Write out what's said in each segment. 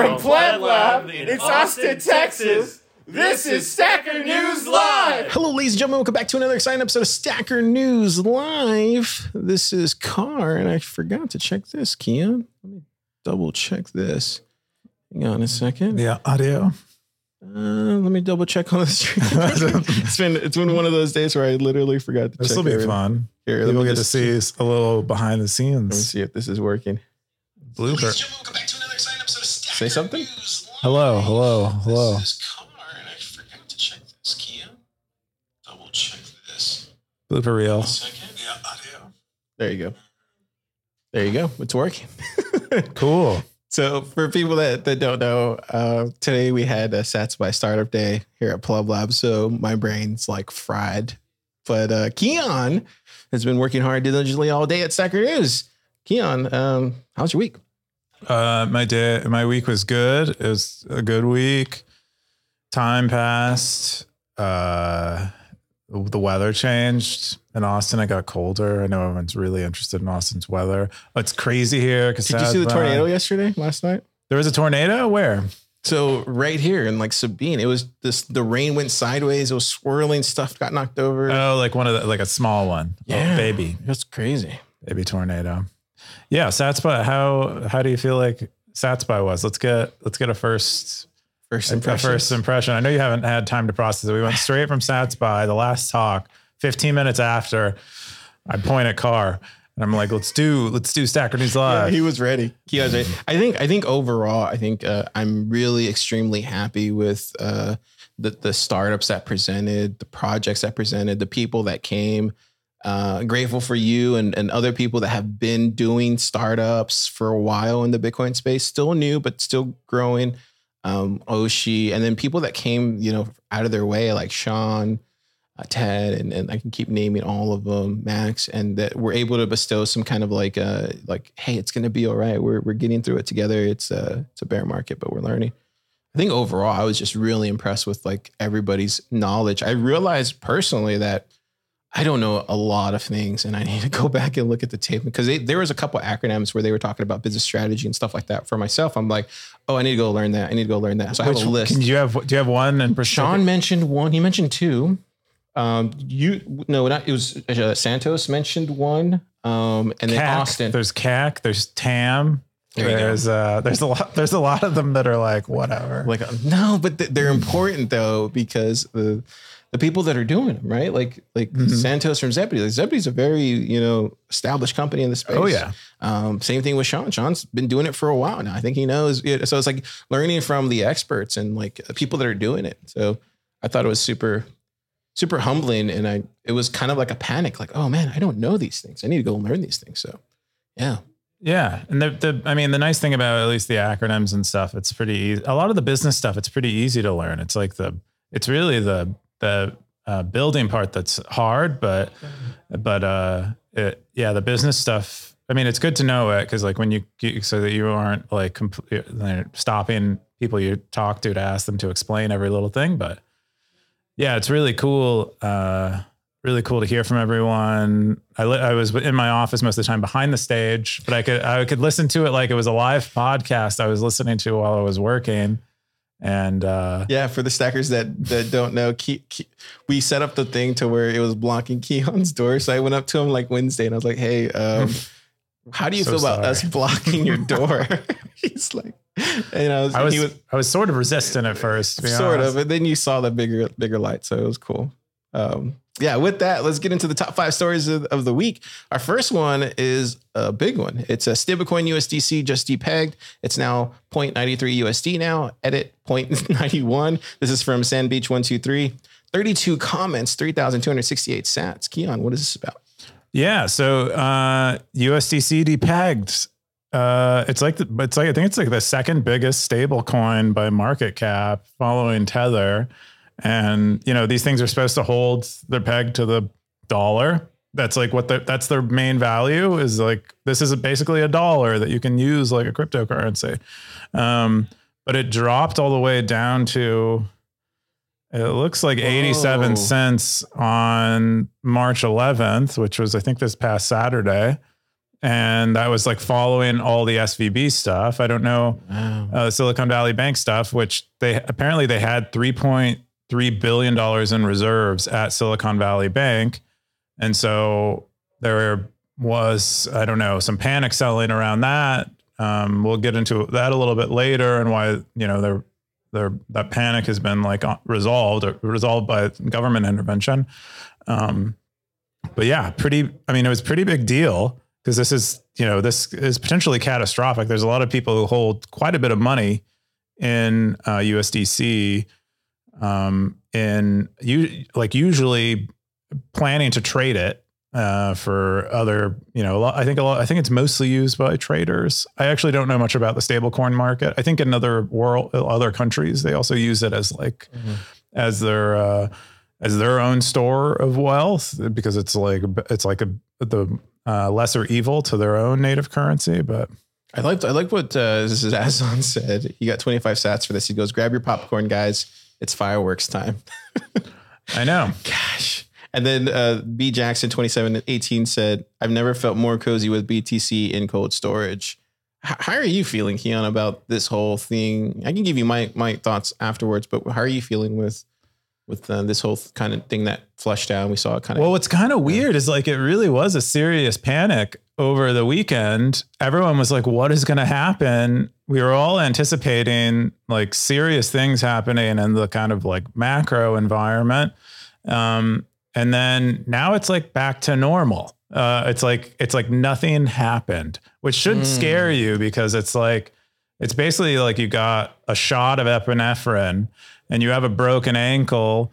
From Pleb Lab in Austin, Texas, this is Stacker News Live. Hello, ladies and gentlemen. Welcome back to another exciting episode of Stacker News Live. This is Car, and I forgot to check this, Keyan. Let me double check this. Hang on a second. Yeah, audio. Uh, let me double check on the stream. it's been it's been one of those days where I literally forgot to This check. will be everything. fun. Here, let People me get to just- see s- a little behind the scenes. Let me scenes. see if this is working. Blooper. Say something. Hello, hello, hello. This is Car, and I forgot to check this, Keyan. Double check this. Blooper reel. Second. Yeah, audio. There you go. There you go. It's working. Cool. So for people that, that don't know, uh, today we had a Sats by Startup Day here at Pleb Lab. So my brain's like fried. But uh, Keyan has been working hard diligently all day at Stacker News. Keyan, um, how's your week? Uh, my day, my week was good. It was a good week. Time passed. Uh, the weather changed in Austin. It got colder. I know everyone's really interested in Austin's weather. It's crazy here. Did you see the tornado yesterday, last night? There was a tornado. Where? So right here in like Sabine, it was this. The rain went sideways. It was swirling. Stuff got knocked over. Oh, like one of the like a small one. Yeah. oh, baby, That's crazy. baby tornado. Yeah, Satspy. How how do you feel like Satspy was? Let's get let's get a first First impression. first impression. I know you haven't had time to process it. We went straight from Satspy. The last talk, 15 minutes after, I point at Car and I'm like, let's do let's do Stacker News Live. Yeah, he was ready. He was ready. I think. I think overall, I think uh, I'm really extremely happy with uh, the the startups that presented, the projects that presented, the people that came. Uh, grateful for you and, and other people that have been doing startups for a while in the Bitcoin space, still new but still growing. Um, Oshi, and then people that came, you know, out of their way, like Sean, uh, Ted, and, and I can keep naming all of them, Max, and that we're able to bestow some kind of like, uh, like, hey, it's gonna be all right. We're we're getting through it together. It's a it's a bear market, but we're learning. I think overall, I was just really impressed with like everybody's knowledge. I realized personally that I don't know a lot of things, and I need to go back and look at the tape because they, there was a couple acronyms where they were talking about business strategy and stuff like that. For myself, I'm like, oh, I need to go learn that. I need to go learn that. So I have Which a list. Can you have do you have one and Sean mentioned one. He mentioned two. Um, you no, not it was uh, Santos mentioned one. Um, and then Austin. There's CAC. There's TAM. There there's uh there's a lot there's a lot of them that are like whatever. Like no, but th- they're important though because the the people that are doing them right, like like Mhm. Santos from Zebedee. Like Zebedee's a very you know established company in the space. Oh yeah. Um, same thing with Sean. Sean's been doing it for a while now. I think he knows. It. So it's like learning from the experts and like people that are doing it. So I thought it was super, super humbling, and I it was kind of like a panic. Like, oh man, I don't know these things. I need to go learn these things. So yeah, Yeah, and the, the I mean the nice thing about at least the acronyms and stuff, it's pretty easy. A lot of the business stuff, it's pretty easy to learn. It's like the it's really the the uh, building part that's hard, but but uh, it, yeah, the business stuff. I mean, it's good to know it because like when you so that you aren't like stopping people you talk to to ask them to explain every little thing, but yeah, it's really cool. Uh, really cool to hear from everyone. I, li- I was in my office most of the time behind the stage, but I could I could listen to it like it was a live podcast I was listening to while I was working. And uh, yeah. For the stackers that that don't know, Ke- Ke- we set up the thing to where it was blocking Keyan's door. So I went up to him like Wednesday, and I was like, hey. um how do you So feel about us blocking your door? He's like, and I was, I was, he was I was sort of resistant at first, sort honest. of, and then you saw the bigger bigger light, so it was cool. Um, yeah, with that, let's get into the top five stories of, of the week. Our first one is a big one. It's a stablecoin USDC just depegged. It's now 0.93 USD now. Edit 0.91. This is from Sand Beach 123. 32 comments, 3,268 sats. Keyan, what is this about? Yeah. So uh, USDC depegged. Uh, it's like the, it's like I think it's like the second biggest stable coin by market cap, following Tether. And you know these things are supposed to hold their peg to the dollar. That's like what the, that's their main value is like this is basically a dollar that you can use like a cryptocurrency. Um, but it dropped all the way down to it looks like 87 cents on March 11th, which was I think this past Saturday. and that was like following all the SVB stuff. I don't know Wow. uh, Silicon Valley Bank stuff, which they apparently they had three point three billion dollars in reserves at Silicon Valley Bank, and so there was I don't know some panic selling around that. Um, we'll get into that a little bit later and why you know there there that panic has been like uh, resolved or resolved by government intervention. Um, but yeah, pretty. I mean, it was pretty big deal because this is you know this is potentially catastrophic. There's a lot of people who hold quite a bit of money in uh, USDC, um, in you like usually planning to trade it uh, for other you know a lot, I think a lot I think it's mostly used by traders. I actually don't know much about the stablecoin market. I think in other world other countries they also use it as like as their uh, as their own store of wealth because it's like it's like a the uh, lesser evil to their own native currency. But I liked I like what uh, this is Azon said. He got 25 sats for this. He goes, grab your popcorn, guys. It's fireworks time. I know Gosh. And then uh, B Jackson 2718 said, I've never felt more cozy with BTC in cold storage. H- how are you feeling, Keyan, about this whole thing? I can give you my my thoughts afterwards, but how are you feeling with with uh, this whole kind of thing that flushed down? We saw it kind of Well, what's kind of weird is like it really was a serious panic over the weekend. Everyone was like, what is going to happen? We were all anticipating like serious things happening in the kind of like macro environment. Um, and then now it's like back to normal. Uh, it's like it's like nothing happened, which should Mm. scare you because it's like it's basically like you got a shot of epinephrine and you have a broken ankle.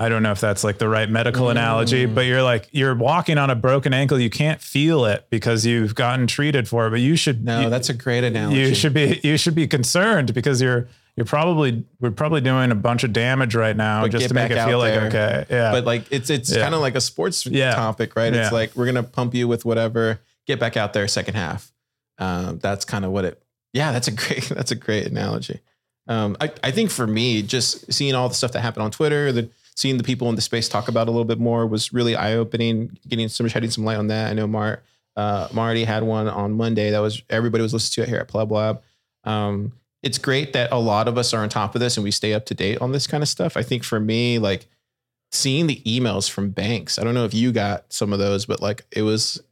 I don't know if that's like the right medical analogy, Mm. but you're like you're walking on a broken ankle. You can't feel it because you've gotten treated for it, but you should no, you, that's a great analogy. you should be you should be concerned because you're you're probably we're probably doing a bunch of damage right now But just to make it feel like okay. Yeah. but like it's it's Yeah. kind of like a sports Yeah. topic, right? It's like we're gonna pump you with whatever. Get back out there, second half. Um, that's kind of what it. Yeah, that's a great that's a great analogy. Um, I I think for me, just seeing all the stuff that happened on Twitter, the seeing the people in the space talk about a little bit more was really eye opening. Getting some shedding some light on that. I know Mar uh, Marty had one on Monday that was everybody was listening to it here at Pleb Lab. Um, it's great that a lot of us are on top of this and we stay up to date on this kind of stuff. I think for me, like seeing the emails from banks, I don't know if you got some of those, but like it was,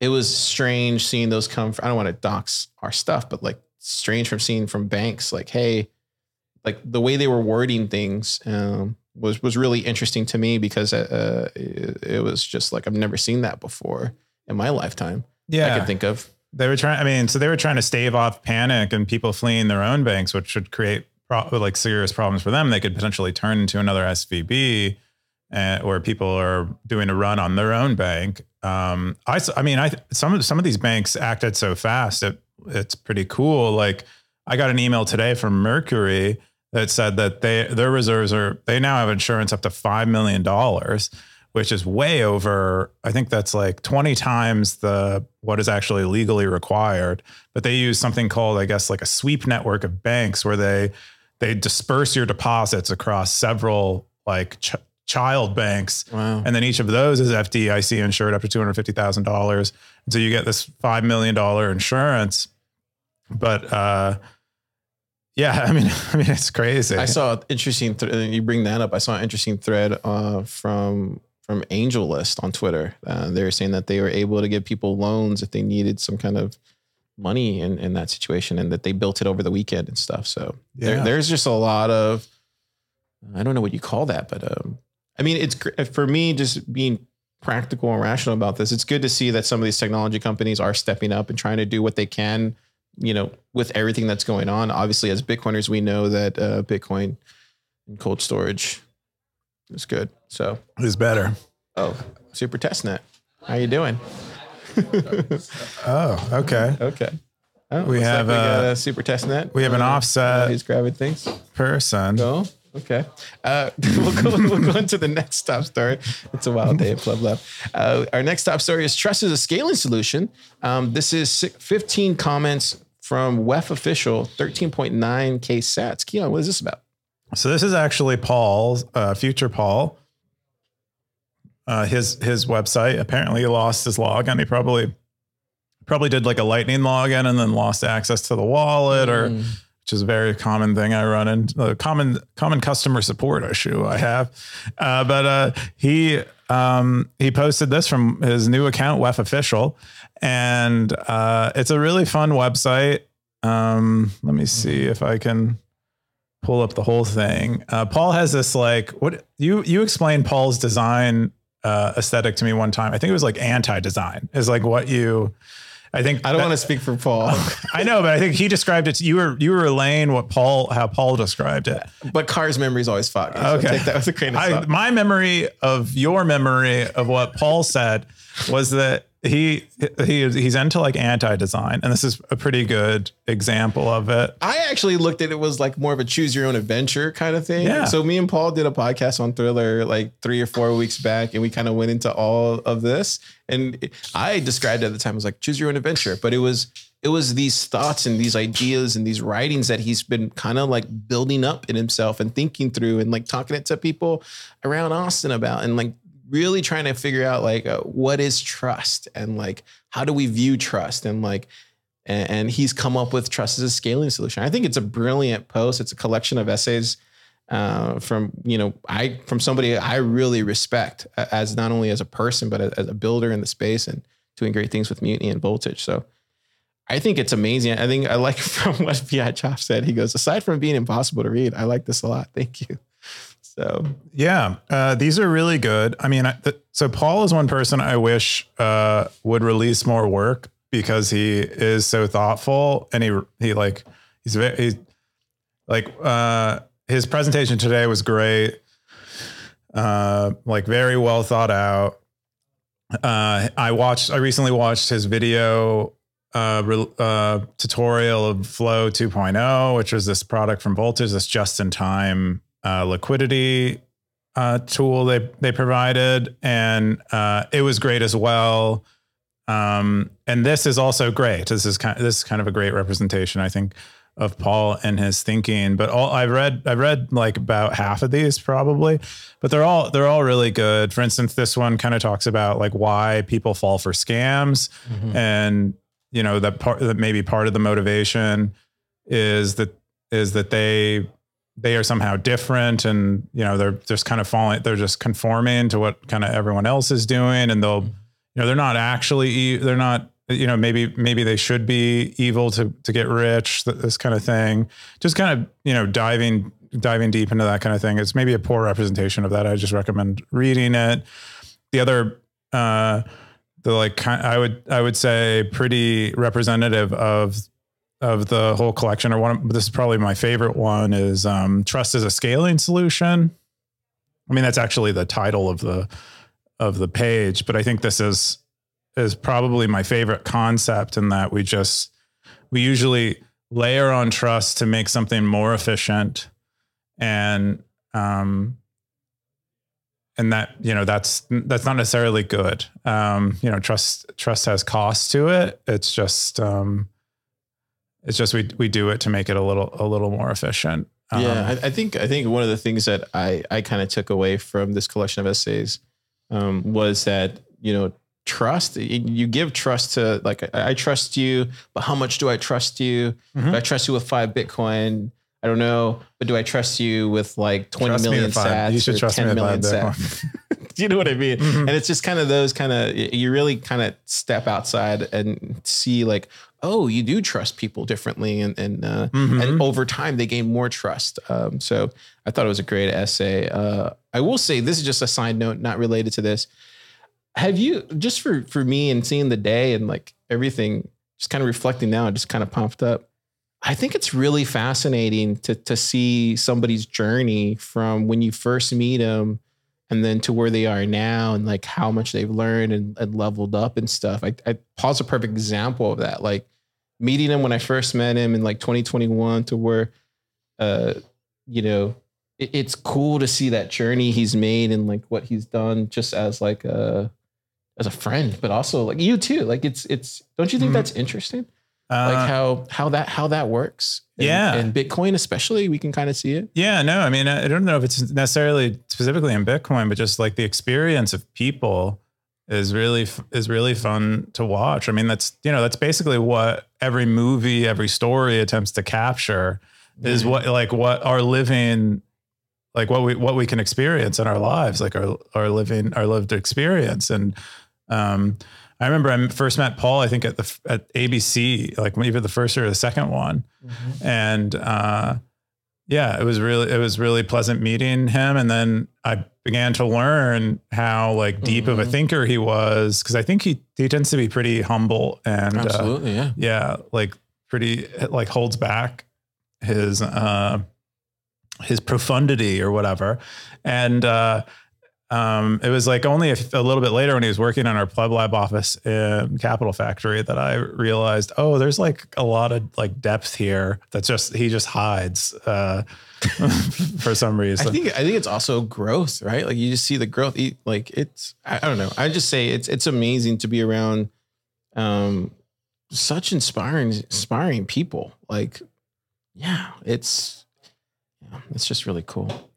it was strange seeing those come. From, I don't want to dox our stuff, but like strange from seeing from banks, like, hey, like the way they were wording things um, was was really interesting to me because uh, it, it was just like I've never seen that before in my lifetime. Yeah, I can think of. they were trying i mean so they were trying to stave off panic and people fleeing their own banks which would create pro- like serious problems for them they could potentially turn into another svb uh, or people are doing a run on their own bank um, I mean i some of some of these banks acted so fast it, it's pretty cool like i got an email today from mercury that said that they their reserves are they now have insurance up to five million dollars which is way over i think that's like 20 times the what is actually legally required but they use something called i guess like a sweep network of banks where they they disperse your deposits across several like ch- child banks Wow. and then each of those is FDIC insured up to two hundred fifty thousand dollars. And so you get this five million dollar insurance. But uh, yeah, I mean, I mean, it's crazy. I saw an interesting. Th- you bring that up. I saw an interesting thread uh, from from AngelList on Twitter. Uh, they were saying that they were able to give people loans if they needed some kind of money in, in that situation, and that they built it over the weekend and stuff. So there, there's just a lot of. I don't know what you call that, but um, I mean, it's for me just being practical and rational about this. It's good to see that some of these technology companies are stepping up and trying to do what they can you know, with everything that's going on. Obviously, as Bitcoiners, we know that uh, Bitcoin and cold storage is good. So, Who's better? oh, super testnet. How you doing? Oh, okay. Okay. Oh, We looks like have, we uh, a super testnet. we have an Uh, offset- He's grabbing things. Person. No. Okay. Uh, we'll go. We'll go into the next top story. It's a wild day at Pleb Lab. Uh, our next top story is Trust is a scaling solution. Um, this is 15 comments from WEF official, 13.9k sats. Keyan, what is this about? So this is actually Paul's uh, future Paul. Uh, his his website apparently he lost his log and he probably probably did like a lightning login and then lost access to the wallet or Mm. which is a very common thing I run into a common common customer support issue I have. Uh, but uh, he um, he posted this from his new account, WEF Official, and uh, it's a really fun website. Um, let me see if I can pull up the whole thing. Uh, Paul has this like what you you explained Paul's design uh, aesthetic to me one time. I think it was like anti-design is like what you. I think I don't want to speak for Paul, I know, but I think he described it. You were you were relaying what Paul how Paul described it. but Car's memory is always foggy. So Okay. take that with a grain of I, my memory of your memory of what Paul said was that he he he's into like anti-design, and this is a pretty good example of it. I actually looked at it was like more of a choose your own adventure kind of thing. Yeah. So me and Paul did a podcast on Thriller like three or four weeks back, and we kind of went into all of this. And I described it at the time as like choose your own adventure, but it was it was these thoughts and these ideas and these writings that he's been kind of like building up in himself and thinking through and like talking it to people around Austin about and like really trying to figure out like uh, what is trust and like how do we view trust and like and, and he's come up with trust as a scaling solution. I think it's a brilliant post. It's a collection of essays uh, from you know I from somebody I really respect as not only as a person but as, a builder in the space and doing great things with Mutiny and Voltage. So I think it's amazing. I think I like from what Pi Chop said. He goes aside from being impossible to read, I like this a lot. Thank you. So Yeah, uh, these are really good. I mean, I, th- so Paul is one person I wish uh, would release more work because he is so thoughtful and he he like he's very he's, like uh, his presentation today was great, uh, like very well thought out. Uh, I watched. I recently watched his video uh, uh, tutorial of Flow 2.0, which was this product from Voltage, this just-in-time uh, liquidity uh, tool they they provided, and uh, it was great as well. Um, and this is also great. This is kind. This is kind of a great representation, I think, of Paul and his thinking. But all I've read, I've read like about half of these probably, but they're all they're all really good. For instance, this one kind of talks about like why people fall for scams, and you know that part that maybe part of the motivation is that is that they they are somehow different and you know they're just kind of falling they're just conforming to what kind of everyone else is doing and they'll you know they're not actually they're not you know maybe maybe they should be evil to to get rich this kind of thing. Just kind of you know diving diving deep into that kind of thing it's maybe a poor representation of that. I just recommend reading it. The other uh the like i would i would say pretty representative of of the whole collection or one of, this is probably my favorite one is um, trust is a scaling solution. I mean that's actually the title of the of the page but i think this is is probably my favorite concept in that we just we usually layer on trust to make something more efficient and um and that you know that's that's not necessarily good. Um you know trust trust has costs to it. It's just um it's just we we do it to make it a little a little more efficient Um, yeah, I, I think I think one of the things that I I kind of took away from this collection of essays um, was that you know trust you give trust to like I, I trust you, but how much do I trust you? Mhm. Do I trust you with five Bitcoin? I don't know, but do I trust you with like twenty Trust million sats you should or trust me 10 with million sats? do you know what I mean? Mhm. And it's just kind of those kind of you really kind of step outside and see like, oh, you do trust people differently, and and uh, Mhm. and over time they gain more trust. Um, so I thought it was a great essay. Uh, I will say this is just a side note, not related to this. Have you just for for me and seeing the day and like everything, just kind of reflecting now, just kind of pumped up. I think it's really fascinating to to see somebody's journey from when you first meet them and then to where they are now and like how much they've learned and, and leveled up and stuff. I, I Paul's a perfect example of that. Like meeting him when I first met him in like 2021 to where, uh, you know, it, it's cool to see that journey he's made and like what he's done just as like a, as a friend, but also like you too. Like it's, it's, don't you think Mhm. that's interesting? Uh, Like how, how that, how that works. And- Yeah. And Bitcoin, especially, we can kind of see it. Yeah, no, I mean, I don't know if it's necessarily specifically in Bitcoin, but just like the experience of people is really is really fun to watch. I mean, that's you know that's basically what every movie, every story attempts to capture is what like what our living like what we what we can experience in our lives, like our our living our lived experience. And um, I remember I first met Paul, I think at the at ABC, like either the first or the second one, mm-hmm. and uh, yeah, it was really it was really pleasant meeting him, and then I began to learn how like deep mm-hmm. of a mm-hmm. thinker he was because I think he he tends to be pretty humble and uh, absolutely uh, yeah yeah like pretty like holds back his uh his profundity or whatever and uh um, it was like only a, a, little bit later when he was working on our Pleb Lab office in Capital Factory that I realized, oh, there's like a lot of like depth here that's just he just hides uh, for some reason. I think I think it's also growth, right? Like you just see the growth. Like it's I, I don't know. I just say it's it's amazing to be around um, such inspiring inspiring people. Like yeah, it's yeah, it's just really cool.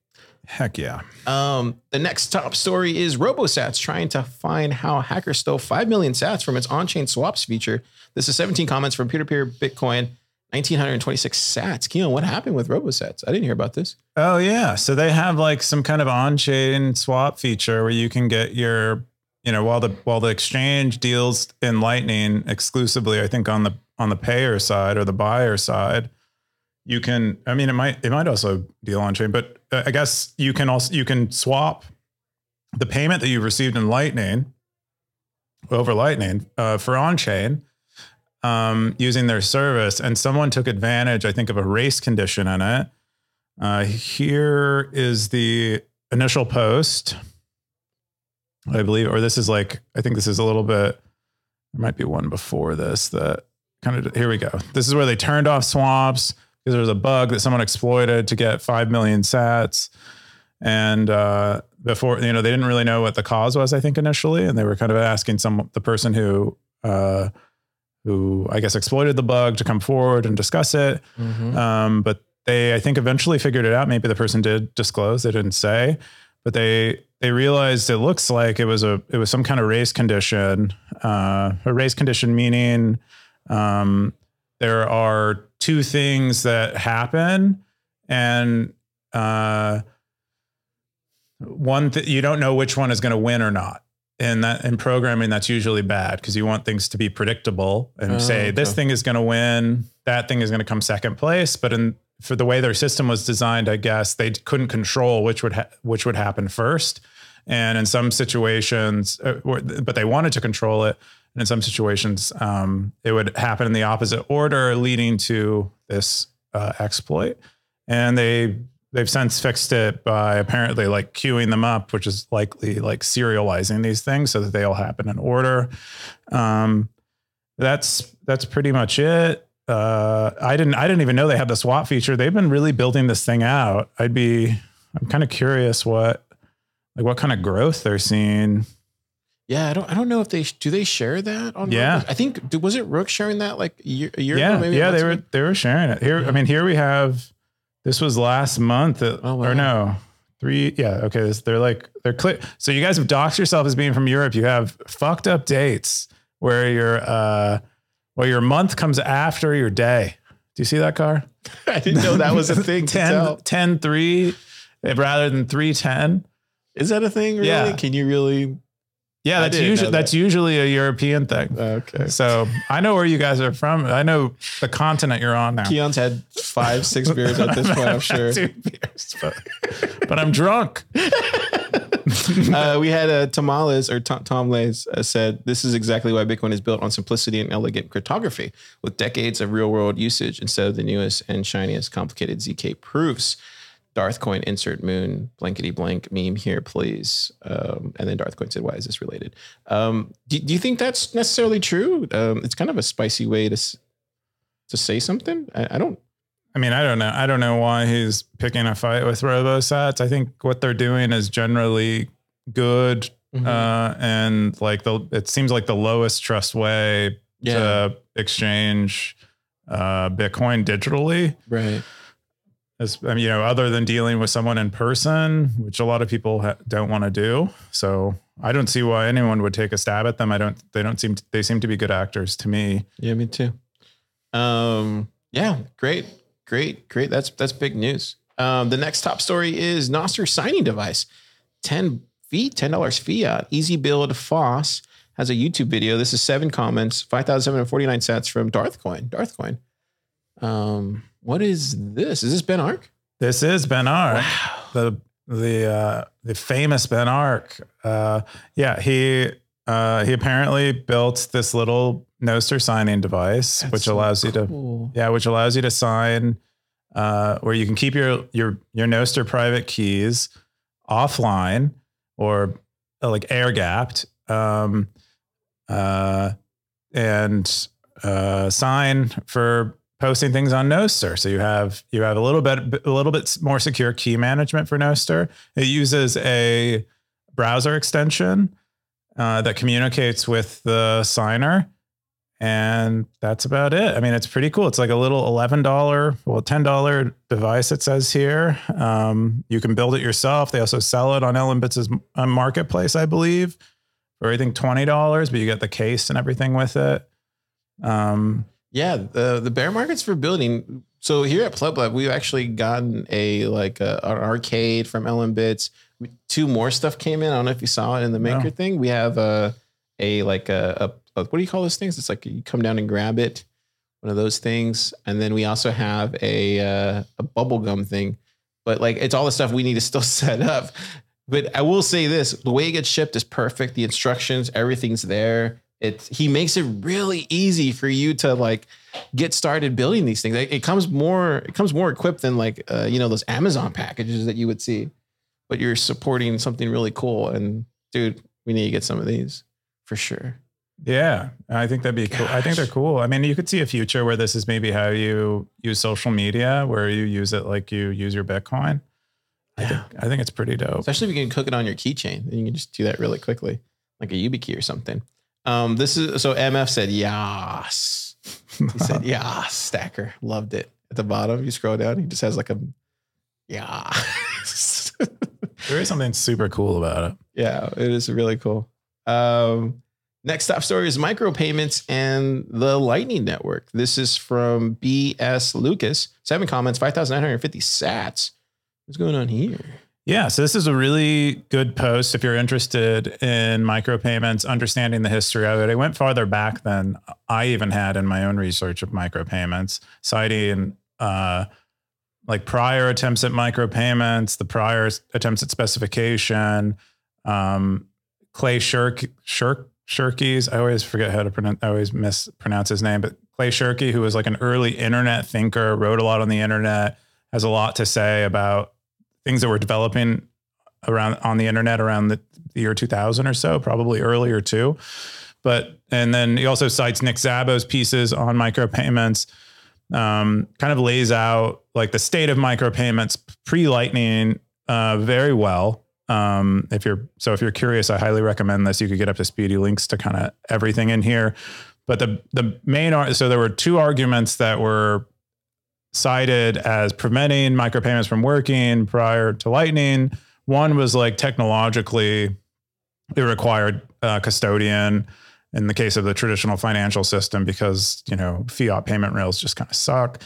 Heck yeah. Um, the next top story is RoboSats trying to find how hackers stole 5 million sats from its on chain swaps feature. This is 17 comments from peer to peer Bitcoin, 1926 sats. Keyan, what happened with RoboSats? I didn't hear about this. Oh, yeah. So they have like some kind of on chain swap feature where you can get your, you know, while the while the exchange deals in Lightning exclusively, I think on the on the payer side or the buyer side, you can i mean it might it might also deal on chain but i guess you can also you can swap the payment that you've received in lightning over lightning uh, for on chain um, using their service and someone took advantage i think of a race condition in it. Uh, here is the initial post i believe or this is like i think this is a little bit there might be one before this that kind of here we go. This is where they turned off swaps because there was a bug that someone exploited to get 5 million sats. And uh, before, you know, they didn't really know what the cause was, I think, initially. And they were kind of asking some, the person who, uh, who I guess exploited the bug to come forward and discuss it. Mm-hmm. Um, but they, I think, eventually figured it out. Maybe the person did disclose; they didn't say, but they they realized it looks like it was a it was some kind of race condition. Uh, a race condition meaning um, there are two things that happen and uh, one th- you don't know which one is going to win or not. And that in programming that's usually bad because you want things to be predictable and oh, say okay. this thing is going to win that thing is going to come second place. But in for the way their system was designed i guess they couldn't control which would ha- which would happen first. And in some situations uh, but they wanted to control it in some situations, um, it would happen in the opposite order, leading to this uh, exploit. And they they've since fixed it by apparently like queuing them up, which is likely like serializing these things so that they all happen in order. Um, that's that's pretty much it. Uh, I didn't I didn't even know they had the swap feature. They've been really building this thing out. I'd be I'm kind of curious what like what kind of growth they're seeing yeah, I don't. I don't know if they do. They share that on. Yeah? I think was it Rook sharing that like a year, a year yeah, ago? Maybe yeah, they were they were sharing it here. Yeah. I mean, here we have. This was last month, oh, wow. or no, three. Yeah, okay. This, they're like they're clear. So you guys have doxed yourself as being from Europe. You have fucked up dates where your uh, well your month comes after your day. Do you see that Car? I didn't know that was a thing. 10, 10 3 rather than 310. Is that a thing? Really? Yeah. Can you really yeah, that's usually that. that's usually a European thing. Okay. So I know where you guys are from. I know the continent you're on now. Keyan's had five, six beers at this point, I'm sure. Two beers, but, but I'm drunk. uh, we had a Tamales or Tom, Tom Lays uh, said this is exactly why Bitcoin is built on simplicity and elegant cryptography with decades of real world usage instead of the newest and shiniest complicated ZK proofs. Darth Coin insert moon blankety blank meme here, please. Um, and then Darth Coin said, "Why is this related?" Um, do, do, you think that's necessarily true? Um, it's kind of a spicy way to to say something. I, I, don't. I mean, I don't know. I don't know why he's picking a fight with RoboSats. I think what they're doing is generally good, mm-hmm. uh, and like the it seems like the lowest trust way yeah. to exchange uh, Bitcoin digitally. Right as I mean, you know, other than dealing with someone in person, which a lot of people ha- don't want to do. So I don't see why anyone would take a stab at them. I don't. They don't seem. To, they seem to be good actors to me. Yeah, me too. Um, yeah, great, great, great. That's that's big news. Um, the next top story is Nostr signing device, ten fee, ten dollars fiat, easy build. Foss has a YouTube video. This is seven comments, five thousand seven hundred forty nine sets from Darthcoin. Darthcoin. Um, what is this? Is this Ben Ark? This is Ben Ark. Wow. the the uh, the famous Ben Ark. Uh, yeah, he uh, he apparently built this little Nostr signing device, That's which so allows you to. Yeah, which allows you to sign uh, where you can keep your your your Nostr private keys offline or uh, like air gapped, um, uh, and uh, sign for posting things on Nostr. So you have you have a little bit a little bit more secure key management for Nostr. It uses a browser extension uh, that communicates with the signer and that's about it. I mean, it's pretty cool. It's like a little eleven dollar, well, ten dollar device. It says here. Um, you can build it yourself. They also sell it on LNBits' uh, marketplace, I believe, for I think twenty dollars. But you get the case and everything with it. Um, Yeah, the the bear markets for building. So here at Pleb Lab, we've actually gotten a like a, an arcade from LNBits. Two more stuff came in. I don't know if you saw it in the maker No. thing. We have a a like a, a, a what do you call those things? It's like you come down and grab it, one of those things. And then we also have a uh, a bubble gum thing. But like it's all the stuff we need to still set up. But I will say this: the way it gets shipped is perfect. The instructions, everything's there. It's he makes it really easy for you to like get started building these things. Like, It comes more it comes more equipped than like uh, you know those Amazon packages that you would see. But you're supporting something really cool. And dude, we need to get some of these for sure. yeah, I think that'd be cool. I think they're cool. I mean, you could see a future where this is maybe how you use social media, where you use it like you use your Bitcoin. I Yeah. think I think it's pretty dope. Especially if you can cook it on your keychain, then you can just do that really quickly, like a YubiKey or something. Um, this is so MF said yes. He said yes. Stacker loved it. At the bottom, you scroll down, he just has like a yeah. there is something super cool about it. yeah, it is really cool. Um, next top story is micropayments and the Lightning Network. This is from BS Lucas. Seven comments, 5,950 sats. What's going on here? Yeah, so this is a really good post if you're interested in micropayments, understanding the history of it. I went farther back than I even had in my own research of micropayments, citing uh, like prior attempts at micropayments, the prior attempts at specification, um, Clay Shirk, Shirk, Shirkies. I always forget how to pronounce, I always mispronounce his name, but Clay Shirky, who was like an early internet thinker, wrote a lot on the internet, has a lot to say about things that were developing around on the internet around the, the year 2000 or so, probably earlier too. But and then he also cites Nick Szabo's pieces on micropayments. Um, kind of lays out like the state of micropayments pre Lightning uh, very well. Um, if you're so if you're curious, I highly recommend this. You could get up to speedy links to kind of everything in here. But the the main so there were two arguments that were cited as preventing micropayments from working prior to Lightning. One was like technologically, it required a custodian in the case of the traditional financial system because you know fiat payment rails just kind of suck.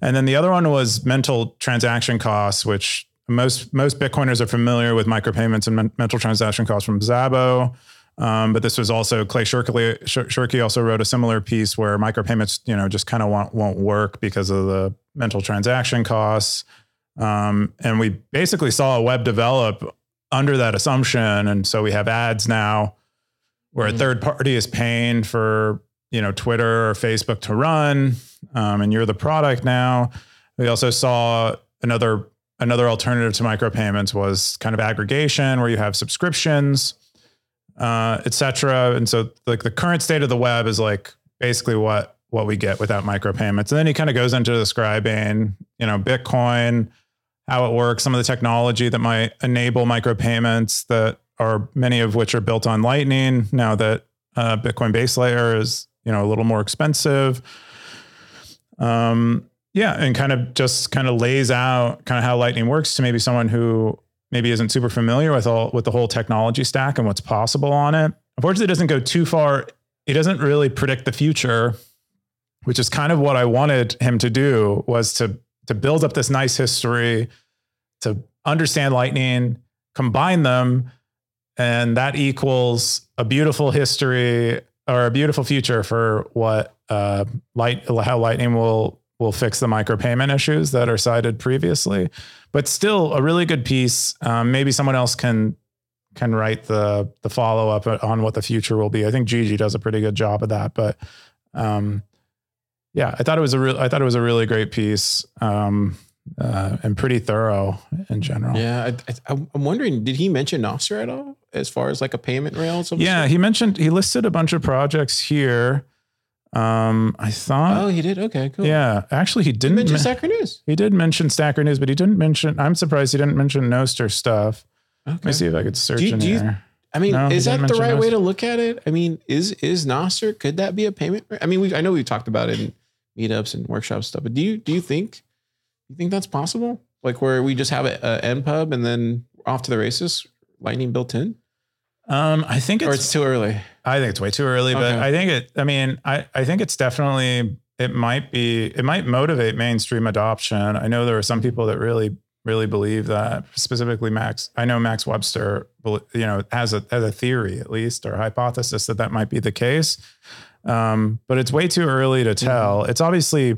And then the other one was mental transaction costs, which most most Bitcoiners are familiar with micropayments and men- mental transaction costs from Szabo. Um, but this was also Clay Shirky, Shirky also wrote a similar piece where micropayments, you know, just kind of won't, won't work because of the mental transaction costs. Um, and we basically saw a web develop under that assumption. And so we have ads now where Mhm. a third party is paying for, you know, Twitter or Facebook to run. Um, and you're the product now. We also saw another another alternative to micropayments was kind of aggregation where you have subscriptions uh, et cetera. And so like the current state of the web is like basically what what we get without micropayments. And then he kind of goes into describing, you know, Bitcoin, how it works, some of the technology that might enable micropayments that are many of which are built on Lightning now that uh, Bitcoin base layer is, you know, a little more expensive. Um, yeah, and kind of just kind of lays out kind of how Lightning works to maybe someone who maybe isn't super familiar with all with the whole technology stack and what's possible on it. Unfortunately, it doesn't go too far. It doesn't really predict the future, which is kind of what I wanted him to do was to to build up this nice history, to understand Lightning, combine them, and that equals a beautiful history or a beautiful future for what uh, light how Lightning will will fix the micropayment issues that are cited previously. But still, a really good piece. Um, maybe someone else can can write the the follow up on what the future will be. I think Gigi does a pretty good job of that. But um, yeah, I thought it was a real. I thought it was a really great piece. Um, uh, and pretty thorough in general. Yeah, I, am wondering, did he mention Nostr at all as far as like a payment rail? Yeah, he mentioned he listed a bunch of projects here. Um, I thought. Oh, he did. Okay, cool. Yeah, actually, he didn't mention Stacker News. He did mention Stacker News, but he didn't mention. I'm surprised he didn't mention Nostr stuff. Okay. Let me see if I could search do you, in do you, here. I mean, no, is that the right Nostr. way to look at it? I mean, is is Nostr could that be a payment? I mean, we I know we've talked about it in meetups and workshops stuff, but do you do you think you think that's possible? Like where we just have a, a npub and then off to the races, Lightning built in. Um, I think it's, or it's too early. I think it's way too early, okay. but I think it. I mean, I I think it's definitely it might be it might motivate mainstream adoption. I know there are some people that really really believe that specifically Max. I know Max Webster, you know, has a has a theory at least or hypothesis that that might be the case. Um, but it's way too early to tell. Mm-hmm. It's obviously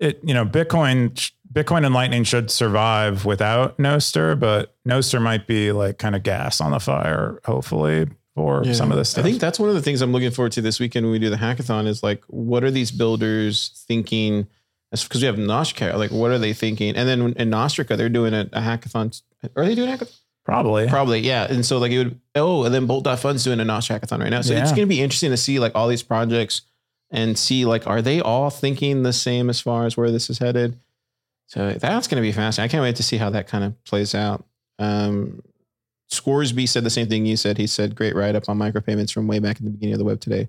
it you know Bitcoin Bitcoin and Lightning should survive without Nostr, but Nostr might be like kind of gas on the fire, hopefully, for yeah. some of this stuff. I think that's one of the things I'm looking forward to this weekend when we do the hackathon is like, what are these builders thinking? Because we have Nostrica, like, what are they thinking? And then in Nostrica, they're doing a, a hackathon. Are they doing a hackathon? Probably. Probably, yeah. And so like it would, oh, and then Bolt.fund's doing a Nostr hackathon right now. So yeah. it's going to be interesting to see like all these projects and see like, are they all thinking the same as far as where this is headed? So that's going to be fascinating. I can't wait to see how that kind of plays out. Um, Scoresby said the same thing you said. He said, great write up on micropayments from way back in the beginning of the web today.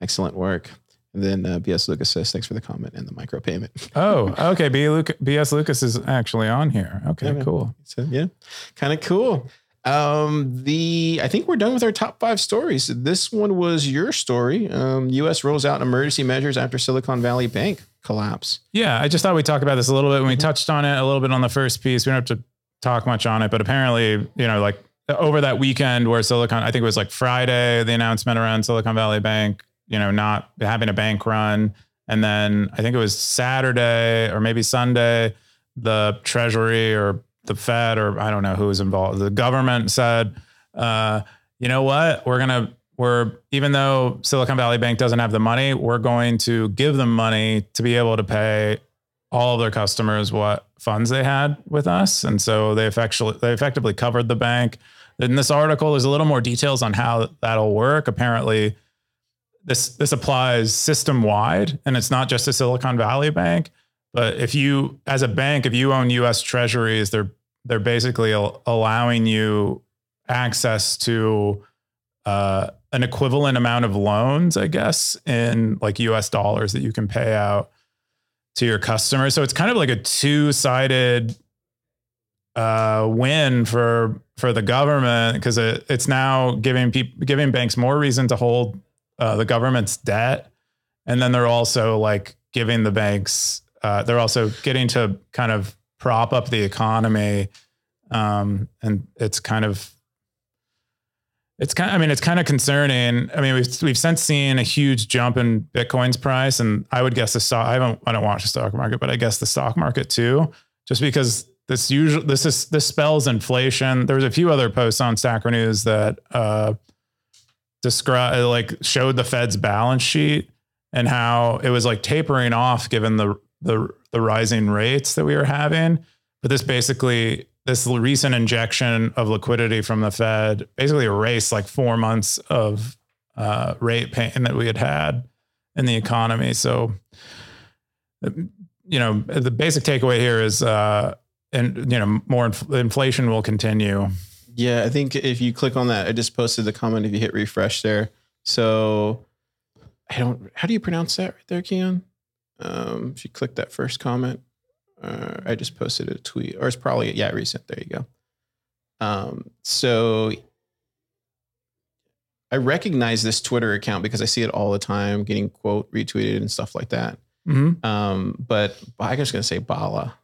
Excellent work. And then uh, BS Lucas says, thanks for the comment and the micropayment. oh, okay. BS Lucas is actually on here. Okay, yeah, cool. So, yeah, kind of cool. Um, the I think we're done with our top five stories. This one was your story. Um, U.S. rolls out emergency measures after Silicon Valley Bank collapse. Yeah, I just thought we'd talk about this a little bit when we mm-hmm. touched on it a little bit on the first piece. We don't have to talk much on it, but apparently, you know, like over that weekend where Silicon, I think it was like Friday, the announcement around Silicon Valley Bank, you know, not having a bank run. And then I think it was Saturday or maybe Sunday, the Treasury or the Fed or I don't know who was involved. The government said, uh, you know what, we're gonna we're even though Silicon Valley Bank doesn't have the money, we're going to give them money to be able to pay all of their customers what funds they had with us, and so they effectively they effectively covered the bank. In this article, there's a little more details on how that'll work. Apparently, this this applies system wide, and it's not just a Silicon Valley Bank. But if you, as a bank, if you own U.S. Treasuries, they're they're basically allowing you access to uh, an equivalent amount of loans, I guess, in like US dollars that you can pay out to your customers. So it's kind of like a two sided uh, win for for the government because it, it's now giving people giving banks more reason to hold uh, the government's debt, and then they're also like giving the banks uh, they're also getting to kind of prop up the economy. Um, and it's kind of, it's kind of, I mean, it's kind of concerning. I mean, we've, we've since seen a huge jump in Bitcoin's price and I would guess the stock, I haven't, I don't watch the stock market, but I guess the stock market too, just because this usually, this is, this spells inflation. There's a few other posts on Stacker News that, uh, describe like showed the Fed's balance sheet and how it was like tapering off given the the the rising rates that we were having. But this basically this recent injection of liquidity from the Fed basically erased like four months of uh, rate pain that we had had in the economy. So, you know, the basic takeaway here is, uh, and you know, more inf- inflation will continue. Yeah, I think if you click on that, I just posted the comment. If you hit refresh there, so I don't. How do you pronounce that right there, Keyan? Um, if you click that first comment, uh, I just posted a tweet, or it's probably yeah recent. There you go. Um, so I recognize this Twitter account because I see it all the time, getting quote retweeted and stuff like that. Mm-hmm. Um, but I was going to say Bala.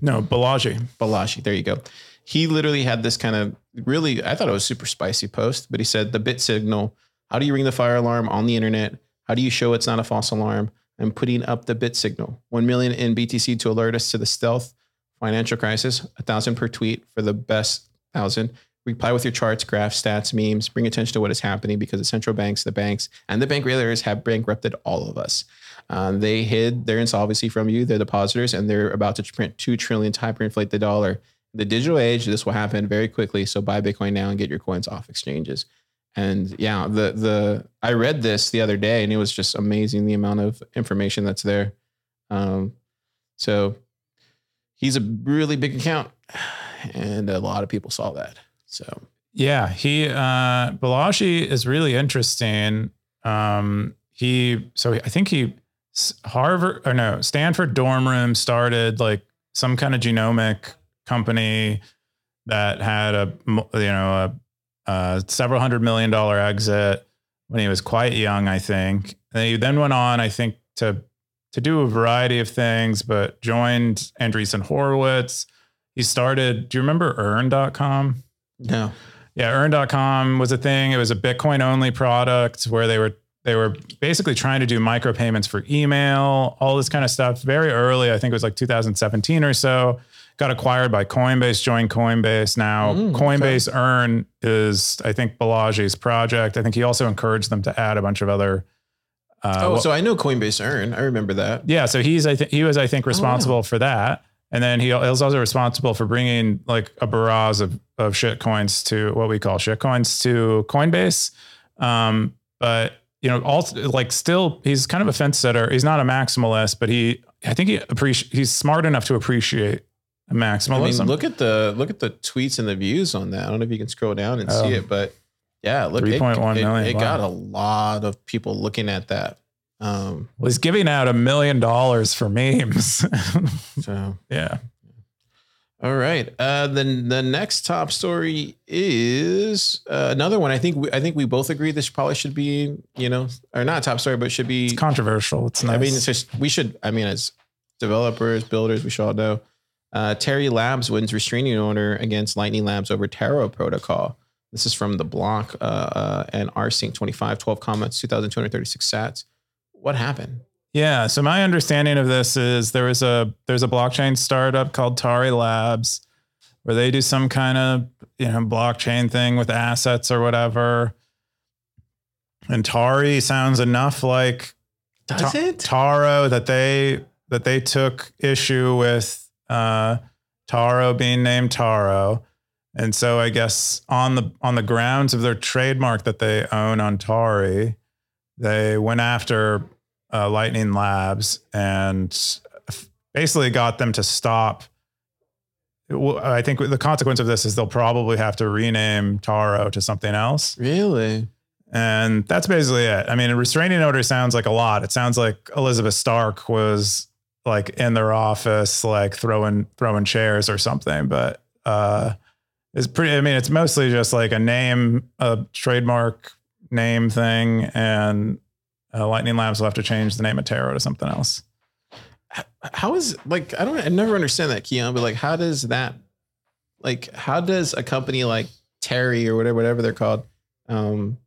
No, Balaji. Balaji. There you go. He literally had this kind of really, I thought it was super spicy post, but he said the bit signal. How do you ring the fire alarm on the internet? How do you show it's not a false alarm? I'm putting up the bit signal. 1 million in BTC to alert us to the stealth financial crisis, a thousand per tweet for the best thousand. Reply with your charts, graphs, stats, memes. Bring attention to what is happening because the central banks, the banks, and the bank regulators have bankrupted all of us. Um, they hid their insolvency from you, their depositors, and they're about to print two trillion to hyperinflate the dollar. In the digital age, this will happen very quickly. So buy Bitcoin now and get your coins off exchanges. And yeah, the the I read this the other day, and it was just amazing the amount of information that's there. Um, so he's a really big account, and a lot of people saw that. So yeah, he uh Balaji is really interesting. Um he so I think he Harvard or no, Stanford dorm room started like some kind of genomic company that had a you know a several hundred million dollar exit when he was quite young, I think. And he then went on, I think, to to do a variety of things, but joined Andreessen Horowitz. He started, do you remember earn.com? No. Yeah, earn.com was a thing. It was a Bitcoin only product where they were they were basically trying to do micropayments for email, all this kind of stuff. Very early, I think it was like 2017 or so. Got acquired by Coinbase, joined Coinbase. Now, mm, Coinbase okay. Earn is, I think, Balaji's project. I think he also encouraged them to add a bunch of other. Uh, oh, so I know Coinbase Earn. I remember that. Yeah, so he's I think he was I think responsible oh, wow. for that, and then he, he was also responsible for bringing like a barrage of of shit coins to what we call shit coins to Coinbase. Um, but you know, also like still, he's kind of a fence setter. He's not a maximalist, but he, I think he appreciates He's smart enough to appreciate maximalism. I mean, look at the look at the tweets and the views on that. I don't know if you can scroll down and oh. see it, but yeah, look, three point one million. It, it wow. got a lot of people looking at that. Um, well, he's giving out a million dollars for memes. so yeah, all right. Uh, then the next top story is uh, another one. I think we, I think we both agree this probably should be you know or not top story, but should be it's controversial. It's nice. I mean, it's just we should. I mean, as developers, builders, we should all know. Uh, Tari Labs wins restraining order against Lightning Labs over Taro protocol. This is from the block uh, uh, and rsync 25, 12 comments, 2,236 sats. What happened? Yeah. So my understanding of this is there was a there's a blockchain startup called Tari Labs where they do some kind of you know blockchain thing with assets or whatever. And Tari sounds enough like does ta- it Taro that they that they took issue with uh, Taro being named Taro. And so I guess on the on the grounds of their trademark that they own on Tari, they went after uh, Lightning Labs and basically got them to stop. I think the consequence of this is they'll probably have to rename Taro to something else. Really? And that's basically it. I mean, a restraining order sounds like a lot. It sounds like Elizabeth Stark was like in their office, like throwing throwing chairs or something. But uh, it's pretty. I mean, it's mostly just like a name, a trademark name thing, and uh, Lightning Labs will have to change the name of Taro to something else. How is like I don't I never understand that Keyan, but like how does that like how does a company like Tari or whatever whatever they're called um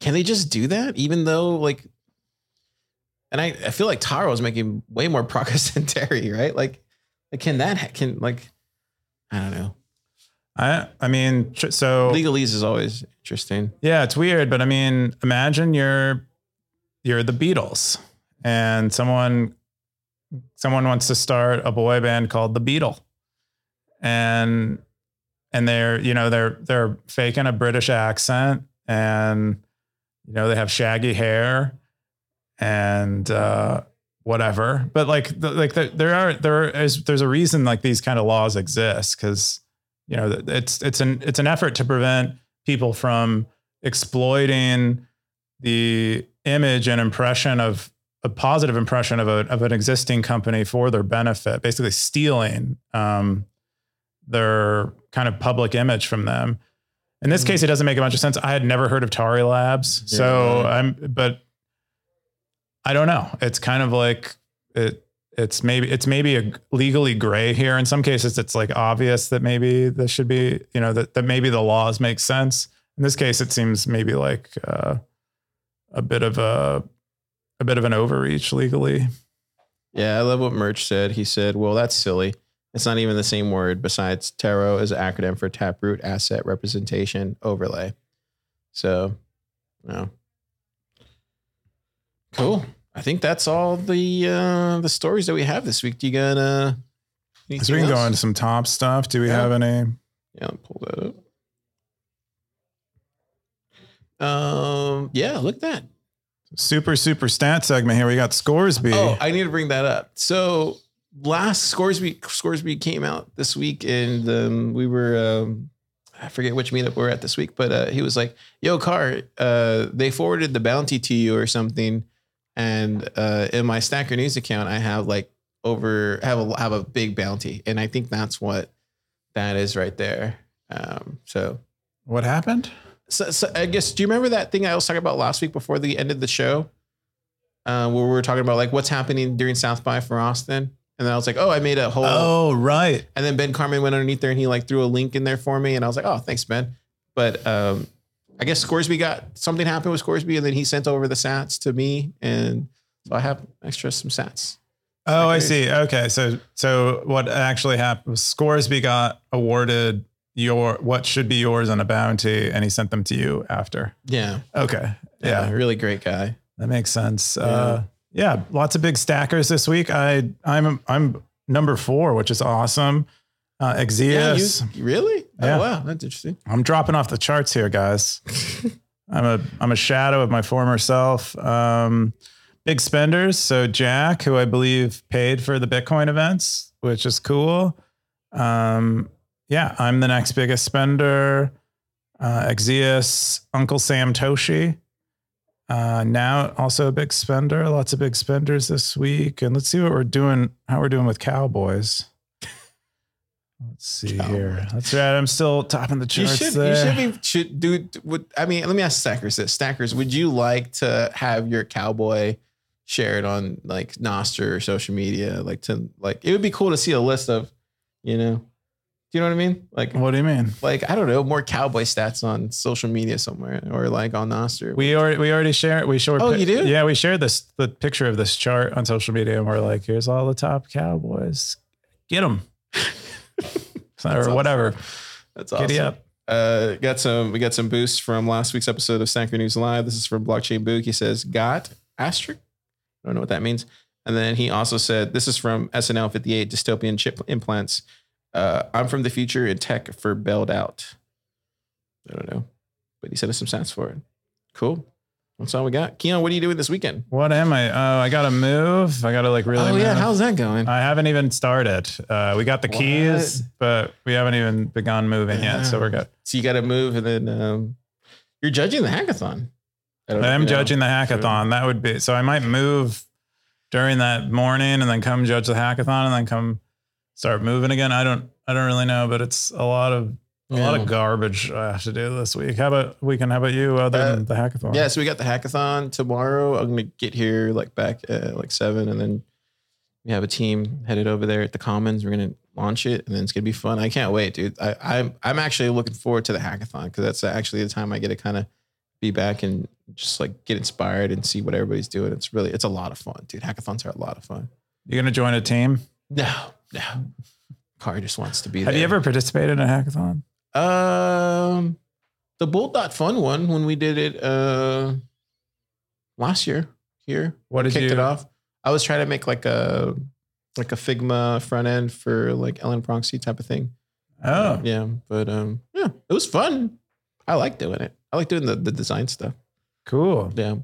can they just do that even though like and I, I feel like Taro is making way more progress than Tari, right? Like, like can that can like I don't know. I I mean so legalese is always interesting. Yeah, it's weird, but I mean, imagine you're you're the Beatles and someone someone wants to start a boy band called the Beatle. And and they're, you know, they're they're faking a British accent and you know, they have shaggy hair and uh whatever. But like the, like the, there are there is there's a reason like these kind of laws exist cuz you know, it's it's an it's an effort to prevent people from exploiting the image and impression of a positive impression of a of an existing company for their benefit, basically stealing um, their kind of public image from them. In this Mhm. case, it doesn't make a bunch of sense. I had never heard of Tari Labs, so Yeah. I'm, but I don't know. It's kind of like it. It's maybe it's maybe a legally gray here. In some cases, it's like obvious that maybe this should be, you know, that that maybe the laws make sense. In this case, it seems maybe like uh, a bit of a a bit of an overreach legally. Yeah, I love what Merch said. He said, "Well, that's silly. It's not even the same word. Besides, Taro is an acronym for Taproot Asset Representation Overlay." So, no. Cool. I think that's all the uh the stories that we have this week. Do you got uh? So we can go else? into some top stuff. Do we Yeah. have any? Yeah, pull that up. Um. Yeah. Look at that. Super super stat segment here. We got Scoresby. Oh, I need to bring that up. So last Scoresby Scoresby came out this week, and um, we were um, I forget which meetup we are at this week, but uh, he was like, "Yo, Car, uh, they forwarded the bounty to you or something." And uh, in my Stacker News account, I have like over have a have a big bounty, and I think that's what that is right there. Um, so what happened? so, so I guess do you remember that thing I was talking about last week before the end of the show, uh, where we were talking about like what's happening during South by for Austin, and then I was like, oh, I made a whole, Oh right. and then Ben Carman went underneath there and he like threw a link in there for me, and I was like, oh, thanks, Ben. But um, I guess Scoresby got something happened with Scoresby, and then he sent over the Sats to me, and so I have extra some Sats. Oh, I see. Okay, so so what actually happened was Scoresby got awarded your what should be yours on a bounty, and he sent them to you after. Yeah, Okay, yeah, yeah, really great guy. that makes sense. Uh, yeah, lots of big stackers this week. I I'm I'm number four, which is awesome. Uh, Yeah, Exius, you, really? Yeah. Oh wow, that's interesting. I'm dropping off the charts here, guys. I'm a I'm a shadow of my former self. Um, big spenders. So Jack, who I believe paid for the Bitcoin events, which is cool. Um, yeah, I'm the next biggest spender. Uh, Exius, Uncle Sam Toshi. Uh, now also a big spender. Lots of big spenders this week. And let's see what we're doing. How we're doing with Cowboys. Let's see here. That's right. I'm still topping the You charts should, there. you should be should do would I mean let me ask Stackers this. Stackers, would you like to have your cowboy shared on like nostr or social media? Like to like it would be cool to see a list of, you know, do you know what I mean? Like What do you mean? like I don't know, more cowboy stats on social media somewhere or like on nostr. We already we already shared we showed Oh, you do? Yeah, we shared this the picture of this chart on social media and we're like, here's all the top cowboys. Get them. Or whatever. That's awesome. Giddy up. Uh, got some. We got some boosts from last week's episode of Stacker News Live. This is from Blockchain Book. He says, "Got asterisk." I don't know what that means. And then he also said, "This is from SNL 58 Dystopian Chip Implants." Uh, I'm from the future in tech for bailed out. I don't know, but he sent us some stats for it. Cool. That's all we got. Keyan, what are you doing this weekend? What am I? Oh, I gotta move. I gotta like really oh yeah, how's that going? I haven't even started. Uh, we got the What? keys, but we haven't even begun moving yet. So we're good. So you got to move, and then um, you're judging the hackathon. don't I am you know. judging the hackathon. That would be so I might move during that morning and then come judge the hackathon and then come start moving again. I don't I don't really know, but it's a lot of a lot of garbage I have to do this week. How about weekend? How about you other Uh, than the hackathon? Yeah, so we got the hackathon tomorrow. I'm gonna get here like back at like seven, and then we have a team headed over there at the Commons. We're gonna launch it, and then it's gonna be fun. I can't wait, dude. I, I'm I'm actually looking forward to the hackathon because that's actually the time I get to kind of be back and just like get inspired and see what everybody's doing. It's really it's a lot of fun, dude. Hackathons are a lot of fun. You gonna join a team? No, no. Car just wants to be there. Have there. you ever participated in a hackathon? Um, the Bolt Dot Fun one when we did it uh last year here. What did kicked you it off. I was trying to make like a like a Figma front end for like LN Proxy type of thing. Oh, Yeah, but um, yeah, it was fun. I like doing it. I like doing the the design stuff. cool. Yeah,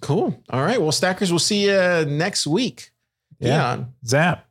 cool. All right, well, stackers, we'll see you next week. Yeah. Keyan, Zap.